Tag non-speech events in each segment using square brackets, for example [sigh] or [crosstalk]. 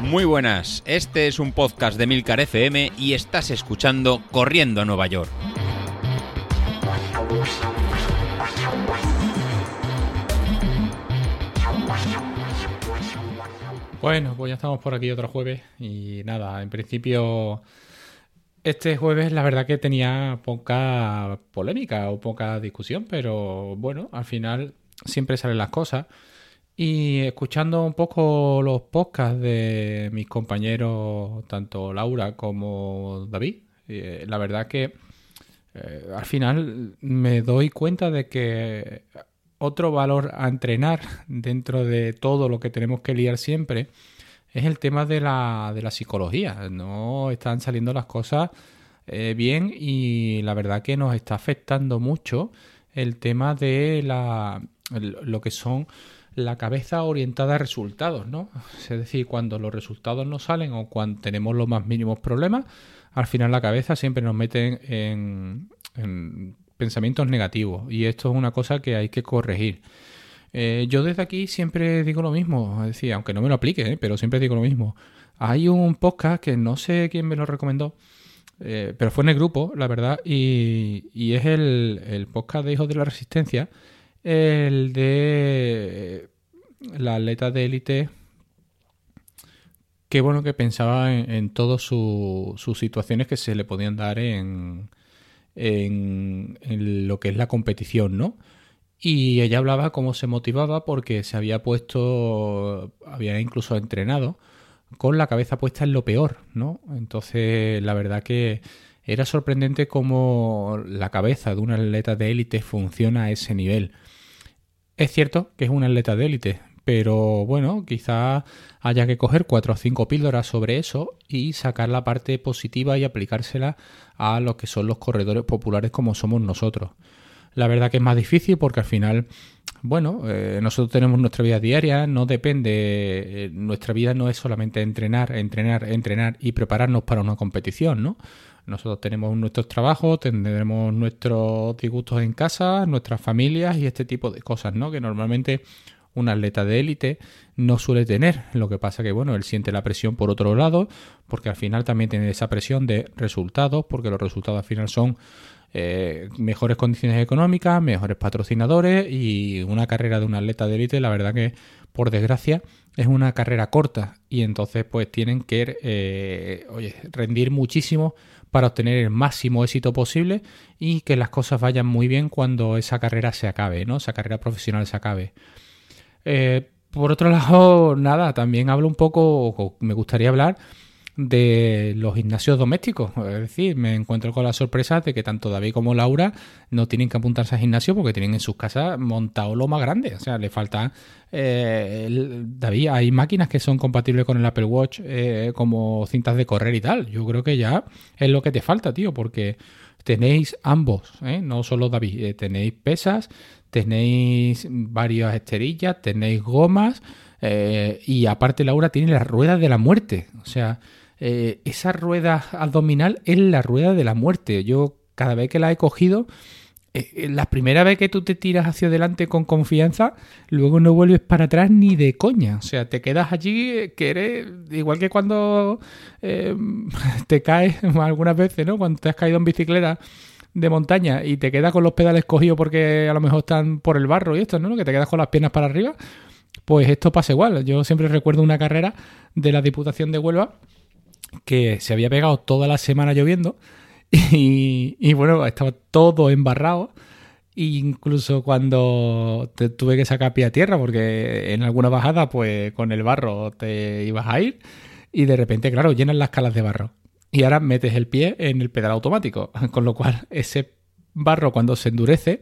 Muy buenas, este es un podcast de Milcar FM y estás escuchando Corriendo a Nueva York. Bueno, pues ya estamos por aquí otro jueves y nada, en principio este jueves la verdad que tenía poca polémica o poca discusión, pero bueno, al final siempre salen las cosas. Y escuchando un poco los podcasts de mis compañeros, tanto Laura como David, eh, la verdad que eh, al final me doy cuenta de que otro valor a entrenar dentro de todo lo que tenemos que liar siempre es el tema de la, de la psicología. No están saliendo las cosas eh, bien y la verdad que nos está afectando mucho el tema de la, lo que son la cabeza orientada a resultados, ¿no? Es decir, cuando los resultados no salen o cuando tenemos los más mínimos problemas, al final la cabeza siempre nos mete en, pensamientos negativos y esto es una cosa que hay que corregir. Eh, yo desde aquí siempre digo lo mismo, es decir, aunque no me lo aplique, ¿eh? pero siempre digo lo mismo. Hay un podcast que no sé quién me lo recomendó, eh, pero fue en el grupo, la verdad, y, es el, el, podcast de Hijos de la Resistencia, el de la atleta de élite que bueno que pensaba en, todas sus situaciones que se le podían dar en, en, lo que es la competición, ¿no? Y ella hablaba cómo se motivaba porque se había puesto, había incluso entrenado con la cabeza puesta en lo peor, ¿no? Entonces, la verdad que era sorprendente cómo la cabeza de un atleta de élite funciona a ese nivel. Es cierto que es un atleta de élite, pero bueno, quizá haya que coger cuatro o cinco píldoras sobre eso y sacar la parte positiva y aplicársela a los que son los corredores populares como somos nosotros. La verdad que es más difícil porque al final, bueno, eh, nosotros tenemos nuestra vida diaria, no depende, eh, nuestra vida no es solamente entrenar, entrenar, entrenar y prepararnos para una competición, ¿no? Nosotros tenemos nuestros trabajos, tendremos nuestros disgustos en casa, nuestras familias y este tipo de cosas, ¿no? Que normalmente un atleta de élite no suele tener. Lo que pasa que, bueno, él siente la presión por otro lado, porque al final también tiene esa presión de resultados, porque los resultados al final son eh, mejores condiciones económicas, mejores patrocinadores y una carrera de un atleta de élite, la verdad que, por desgracia, es una carrera corta y entonces pues tienen que eh, rendir muchísimo para obtener el máximo éxito posible y que las cosas vayan muy bien cuando esa carrera se acabe, ¿no? Esa carrera profesional se acabe. Eh, por otro [laughs] lado, nada, también hablo un poco, me gustaría hablar de los gimnasios domésticos. Es decir, me encuentro con la sorpresa de que tanto David como Laura no tienen que apuntarse al gimnasio porque tienen en sus casas montado lo más grande. O sea, le falta... Eh, David, hay máquinas que son compatibles con el Apple Watch eh, como cintas de correr y tal. Yo creo que ya es lo que te falta, tío, porque tenéis ambos, ¿eh? no solo David, tenéis pesas, tenéis varias esterillas, tenéis gomas y aparte Laura tiene las ruedas de la muerte. O sea, eh, esa rueda abdominal es la rueda de la muerte. Yo cada vez que la he cogido, eh, eh, la primera vez que tú te tiras hacia adelante con confianza, luego no vuelves para atrás ni de coña. O sea, te quedas allí que eres igual que cuando [laughs] te caes [laughs] algunas veces, ¿no? Cuando te has caído en bicicleta de montaña y te quedas con los pedales cogidos porque a lo mejor están por el barro y esto, ¿no? Que te quedas con las piernas para arriba. Pues esto pasa igual. Yo siempre recuerdo una carrera de la Diputación de Huelva que se había pegado toda la semana lloviendo y, bueno, estaba todo embarrado. Incluso cuando te tuve que sacar pie a tierra, porque en alguna bajada, pues con el barro te ibas a ir, y de repente, claro, llenan las calas de barro. Y ahora metes el pie en el pedal automático, [laughs] con lo cual ese barro cuando se endurece,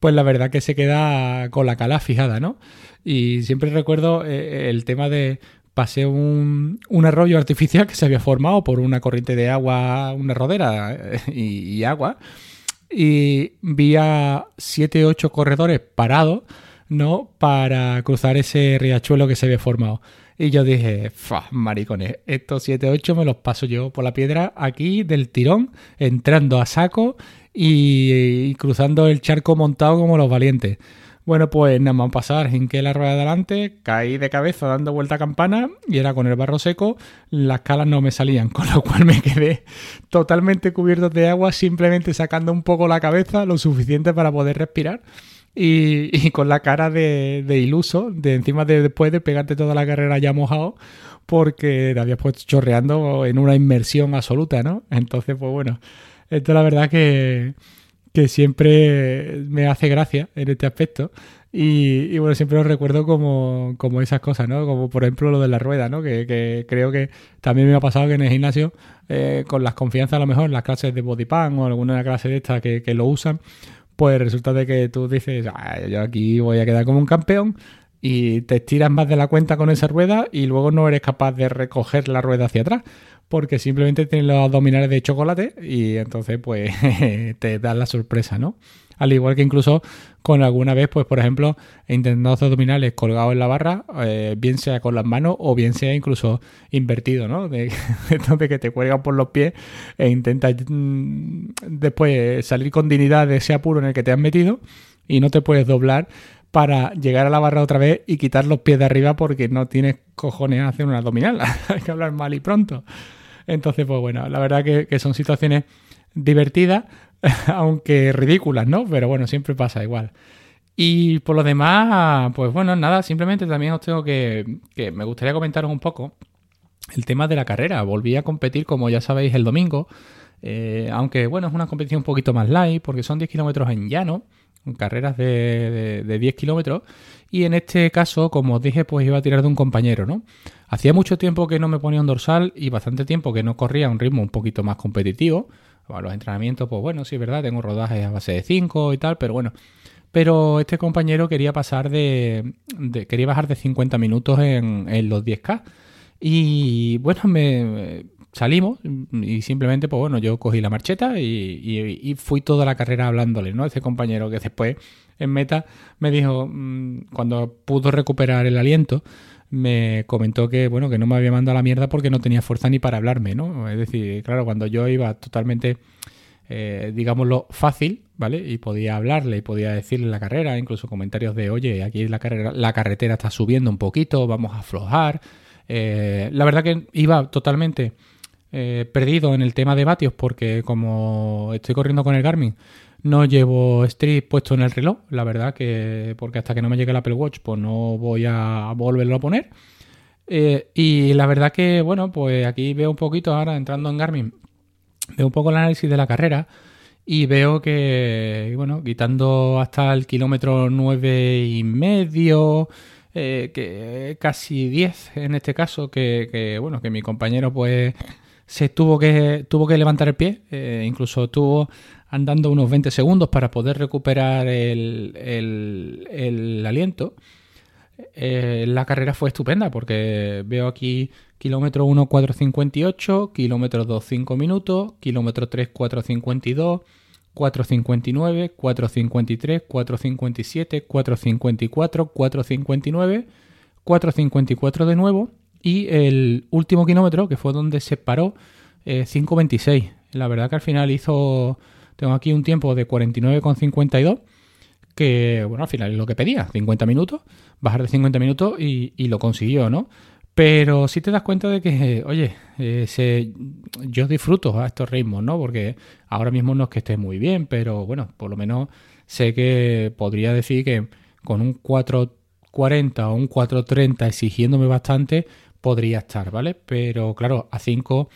pues la verdad que se queda con la cala fijada, ¿no? Y siempre recuerdo eh, el tema de, pasé un, arroyo artificial que se había formado por una corriente de agua, una rodera eh, y, agua, y vi a siete o ocho corredores parados, ¿no? Para cruzar ese riachuelo que se había formado. Y yo dije, maricones, estos siete o ocho me los paso yo por la piedra aquí del tirón, entrando a saco y cruzando el charco montado como los valientes. Bueno, pues nada más pasar, que la rueda de adelante, caí de cabeza dando vuelta a campana y era con el barro seco, las calas no me salían, [laughs] con lo cual me quedé totalmente cubierto de agua, simplemente sacando un poco la cabeza, lo suficiente para poder respirar. Y, con la cara de, iluso, de encima de después de pegarte toda la carrera ya mojado, porque te habías puesto chorreando en una inmersión absoluta, ¿no? Entonces, pues bueno, esto la verdad que que siempre me hace gracia en este aspecto. Y, bueno, siempre lo recuerdo como, como, esas cosas, ¿no? Como por ejemplo lo de la rueda, ¿no? Que, creo que también me ha pasado que en el gimnasio, eh, con las confianzas a lo mejor, las clases de body o alguna clase de estas que, que lo usan, pues resulta de que tú dices, yo aquí voy a quedar como un campeón y te estiras más de la cuenta con esa rueda y luego no eres capaz de recoger la rueda hacia atrás porque simplemente tienes los abdominales de chocolate y entonces pues [laughs] te da la sorpresa, ¿no? Al igual que incluso con alguna vez, pues por ejemplo, he intentado hacer abdominales colgados en la barra, eh, bien sea con las manos o bien sea incluso invertido, ¿no? De, [laughs] que te cuelgan por los pies e intentas mm, después salir con dignidad de ese apuro en el que te has metido y no te puedes doblar para llegar a la barra otra vez y quitar los pies de arriba porque no tienes cojones a hacer un abdominal. [laughs] Hay que hablar mal y pronto. Entonces, pues bueno, la verdad que, son situaciones divertidas, [laughs] aunque ridículas, ¿no? Pero bueno, siempre pasa igual. Y por lo demás, pues bueno, nada, simplemente también os tengo que, que me gustaría comentaros un poco el tema de la carrera. Volví a competir, como ya sabéis, el domingo. Eh, aunque bueno, es una competición un poquito más light porque son 10 kilómetros en llano, carreras de, de 10 kilómetros. Y en este caso, como os dije, pues iba a tirar de un compañero, ¿no? Hacía mucho tiempo que no me ponía un dorsal y bastante tiempo que no corría a un ritmo un poquito más competitivo. los entrenamientos, pues bueno, sí es verdad, tengo rodajes a base de 5 y tal, pero bueno. Pero este compañero quería pasar de, quería bajar de 50 minutos en, los 10K. Y bueno, salimos y simplemente, pues bueno, yo cogí la marcheta y, fui toda la carrera hablándole, ¿no? Ese compañero que después en meta me dijo, mm, cuando pudo recuperar el aliento, me comentó que, bueno, que no me había mandado a la mierda porque no tenía fuerza ni para hablarme, ¿no? Es decir, claro, cuando yo iba totalmente, eh, digámoslo, fácil, ¿vale? Y podía hablarle y podía decirle la carrera, incluso comentarios de, oye, aquí la, carrera, la carretera está subiendo un poquito, vamos a aflojar. Eh, la verdad que iba totalmente eh, perdido en el tema de vatios porque como estoy corriendo con el Garmin, no llevo Street puesto en el reloj, la verdad que porque hasta que no me llegue el Apple Watch pues no voy a volverlo a poner. Eh, y la verdad que, bueno, pues aquí veo un poquito ahora entrando en Garmin, veo un poco el análisis de la carrera y veo que, bueno, quitando hasta el kilómetro nueve y medio, eh, que casi 10 en este caso, que, bueno, que mi compañero pues se tuvo que, tuvo que levantar el pie, eh, incluso tuvo andando unos 20 segundos para poder recuperar el, aliento. Eh, la carrera fue estupenda porque veo aquí kilómetro 1 4.58, kilómetro 2 5 minutos, kilómetro 3 4.52, 4.59, 4.53, 4.57, 4.54, 4.59, 4.54 de nuevo y el último kilómetro que fue donde se paró 5.26. Eh, la verdad que al final hizo tengo aquí un tiempo de 49,52 que, bueno, al final es lo que pedía, 50 minutos, bajar de 50 minutos y, lo consiguió, ¿no? Pero sí te das cuenta de que, oye, eh, yo disfruto a estos ritmos, ¿no? Porque ahora mismo no es que esté muy bien, pero bueno, por lo menos sé que podría decir que con un 440 o un 430 exigiéndome bastante, podría estar, ¿vale? Pero claro, a 5,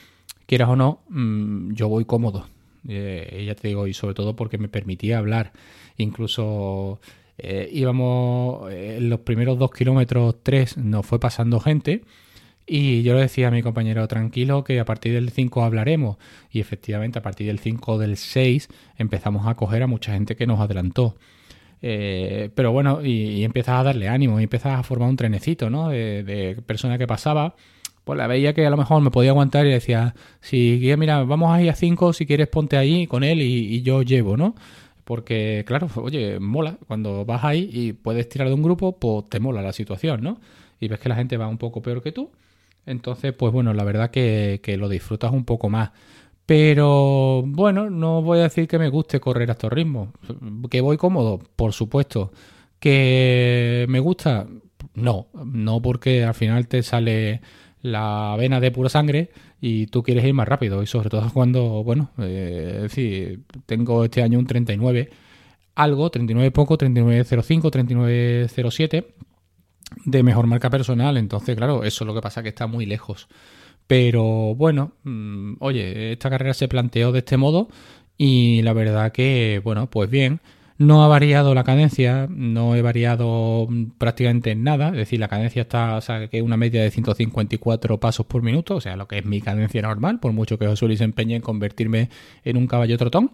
quieras o no, mm, yo voy cómodo. Eh, ya te digo, y sobre todo porque me permitía hablar. Incluso eh, íbamos en eh, los primeros dos kilómetros, tres, nos fue pasando gente. Y yo le decía a mi compañero, tranquilo, que a partir del 5 hablaremos. Y efectivamente, a partir del 5 del 6 empezamos a coger a mucha gente que nos adelantó. pero bueno, y, y a darle ánimo, y empezás a formar un trenecito, ¿no? De, de persona que pasaba pues la veía que a lo mejor me podía aguantar y decía, si mira, vamos a ir a 5, si quieres ponte ahí con él y, yo llevo, ¿no? Porque, claro, oye, mola. Cuando vas ahí y puedes tirar de un grupo, pues te mola la situación, ¿no? Y ves que la gente va un poco peor que tú. Entonces, pues bueno, la verdad que, que lo disfrutas un poco más. Pero bueno, no voy a decir que me guste correr a estos ritmos. Que voy cómodo, por supuesto ¿Que me gusta? No, no porque al final te sale la vena de pura sangre y tú quieres ir más rápido. Y sobre todo cuando, bueno, eh, es decir, tengo este año un 39 algo, 39 poco, 3905, 3907 de mejor marca personal. Entonces, claro, eso es lo que pasa que está muy lejos. Pero bueno, mm, oye, esta carrera se planteó de este modo y la verdad que, bueno, pues bien. No ha variado la cadencia, no he variado prácticamente nada, es decir, la cadencia está, o sea, que una media de 154 pasos por minuto, o sea, lo que es mi cadencia normal, por mucho que José Luis se empeñe en convertirme en un caballo trotón.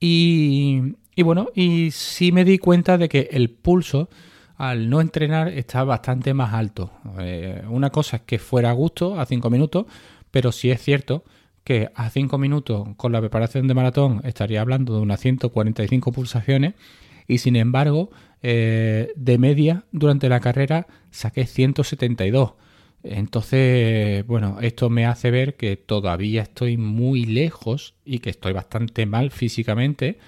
Y, y bueno, y sí me di cuenta de que el pulso al no entrenar está bastante más alto. Eh, una cosa es que fuera a gusto a 5 minutos, pero sí es cierto que a 5 minutos con la preparación de maratón estaría hablando de unas 145 pulsaciones y sin embargo eh, de media durante la carrera saqué 172. Entonces, bueno, esto me hace ver que todavía estoy muy lejos y que estoy bastante mal físicamente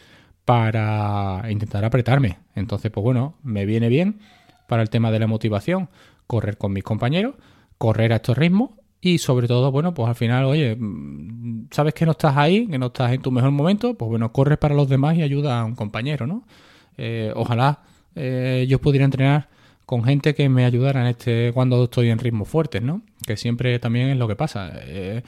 para intentar apretarme. Entonces, pues bueno, me viene bien para el tema de la motivación correr con mis compañeros, correr a estos ritmos y sobre todo, bueno, pues al final, oye, mm, sabes que no estás ahí, que no estás en tu mejor momento, pues bueno, corres para los demás y ayuda a un compañero, ¿no? Eh, ojalá eh, yo pudiera entrenar con gente que me ayudara en este cuando estoy en ritmos fuertes, ¿no? Que siempre también es lo que pasa. Eh,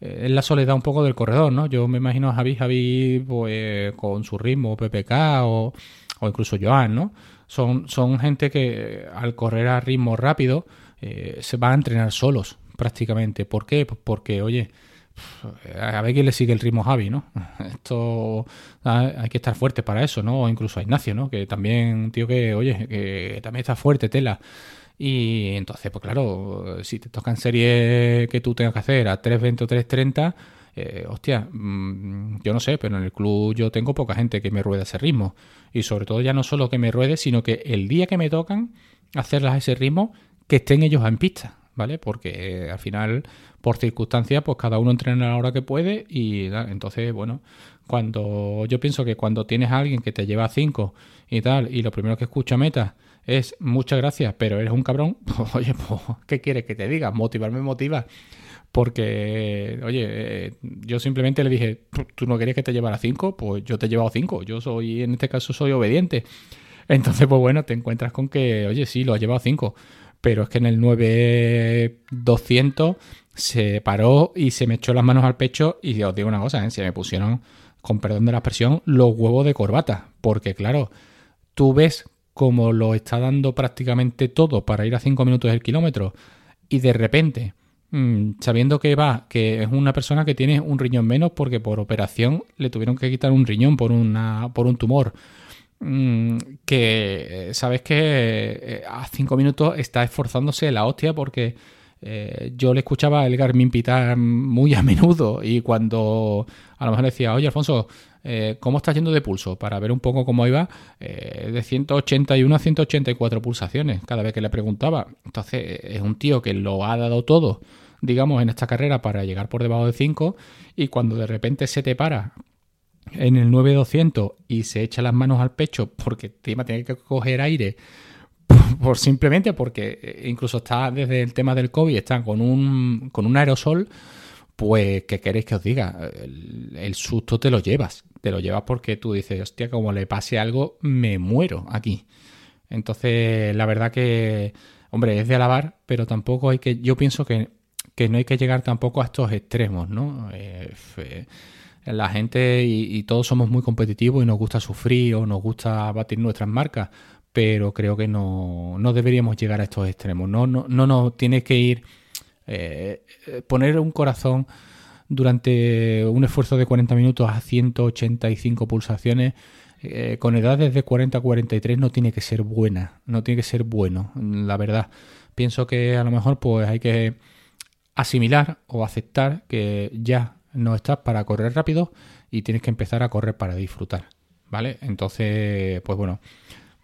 es la soledad un poco del corredor, ¿no? Yo me imagino a Javi, Javi, pues con su ritmo, PPK o, o incluso Joan, ¿no? Son, son gente que al correr a ritmo rápido se van a entrenar solos, prácticamente. ¿Por qué? Pues porque, oye, a ver quién le sigue el ritmo Javi, ¿no? [laughs] Esto ah, hay que estar fuerte para eso, ¿no? O incluso a Ignacio, ¿no? Que también, tío, que, oye, que también está fuerte, tela. Y entonces, pues claro, si te tocan series que tú tengas que hacer a 3.20 o 3.30, eh, hostia, mm, yo no sé, pero en el club yo tengo poca gente que me ruede ese ritmo. Y sobre todo ya no solo que me ruede, sino que el día que me tocan hacerlas a ese ritmo, que estén ellos en pista. ¿Vale? Porque eh, al final, por circunstancias, pues cada uno entrena a la hora que puede y entonces, bueno, cuando yo pienso que cuando tienes a alguien que te lleva cinco y tal, y lo primero que escucha meta es muchas gracias, pero eres un cabrón, [laughs] pues oye, pues, ¿qué quieres que te diga? Motivarme motiva. Porque, oye, eh, yo simplemente le dije, tú no querías que te llevara cinco, pues yo te he llevado cinco. Yo soy, en este caso, soy obediente. Entonces, pues bueno, te encuentras con que, oye, sí, lo has llevado cinco pero es que en el 9200 se paró y se me echó las manos al pecho y os digo una cosa, ¿eh? se me pusieron, con perdón de la expresión, los huevos de corbata, porque claro, tú ves como lo está dando prácticamente todo para ir a 5 minutos del kilómetro y de repente, mm, sabiendo que va, que es una persona que tiene un riñón menos porque por operación le tuvieron que quitar un riñón por, una, por un tumor que sabes que eh, a cinco minutos está esforzándose la hostia porque eh, yo le escuchaba el Garmin pitar muy a [laughs] menudo y cuando a lo mejor decía, oye Alfonso, eh, ¿cómo estás yendo de pulso? Para ver un poco cómo iba, de 181 a 184 pulsaciones cada vez que le preguntaba. Entonces es un tío que lo ha dado todo, digamos, en esta carrera para llegar por debajo de 5 y cuando de repente se te para en el 9200 y se echa las manos al pecho porque encima tiene que coger aire [laughs] por, simplemente porque eh, incluso está desde el tema del COVID, están con un, con un aerosol, pues, ¿qué queréis que os diga? El, susto te lo llevas, te lo llevas porque tú dices, hostia, como le pase algo, me muero aquí. Entonces, la verdad que, hombre, es de alabar, pero tampoco hay que, yo pienso que, que no hay que llegar tampoco a estos extremos, ¿no? Eh, la gente y, todos somos muy competitivos y nos gusta sufrir o nos gusta batir nuestras marcas, pero creo que no, deberíamos llegar a estos extremos. No, no, no tiene que ir eh, poner un corazón durante un esfuerzo de 40 minutos a 185 pulsaciones. Eh, con edades de 40 a 43 no tiene que ser buena, no tiene que ser bueno, la verdad. Pienso que a lo mejor pues hay que asimilar o aceptar que ya no estás para correr rápido y tienes que empezar a correr para disfrutar, ¿vale? Entonces, pues bueno,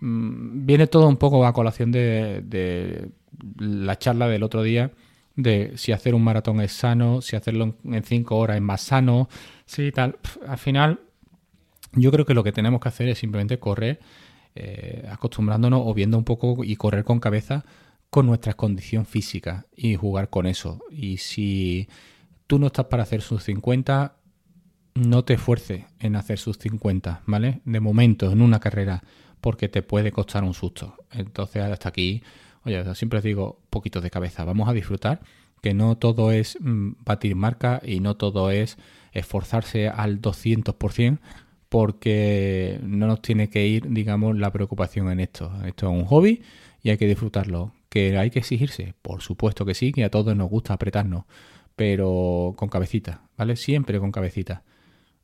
mm, viene todo un poco a colación de, la charla del otro día de si hacer un maratón es sano, si hacerlo en cinco horas es más sano, sí, tal. Al final, yo creo que lo que tenemos que hacer es simplemente correr eh, acostumbrándonos o viendo un poco y correr con cabeza con nuestra condición física y jugar con eso. Y si tú no estás para hacer sus 50, no te esfuerces en hacer sus 50, ¿vale? De momento, en una carrera, porque te puede costar un susto. Entonces, hasta aquí, oye, siempre os digo, poquito de cabeza, vamos a disfrutar, que no todo es mm, batir marca y no todo es esforzarse al 200%, porque no nos tiene que ir, digamos, la preocupación en esto. Esto es un hobby y hay que disfrutarlo. ¿Que hay que exigirse? Por supuesto que sí, que a todos nos gusta apretarnos, pero con cabecita, ¿vale? Siempre con cabecita.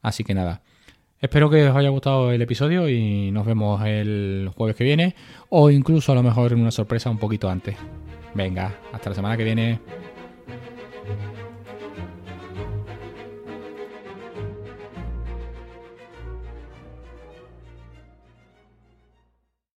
Así que nada, espero que os haya gustado el episodio y nos vemos el jueves que viene o incluso a lo mejor en una sorpresa un poquito antes. Venga, hasta la semana que viene.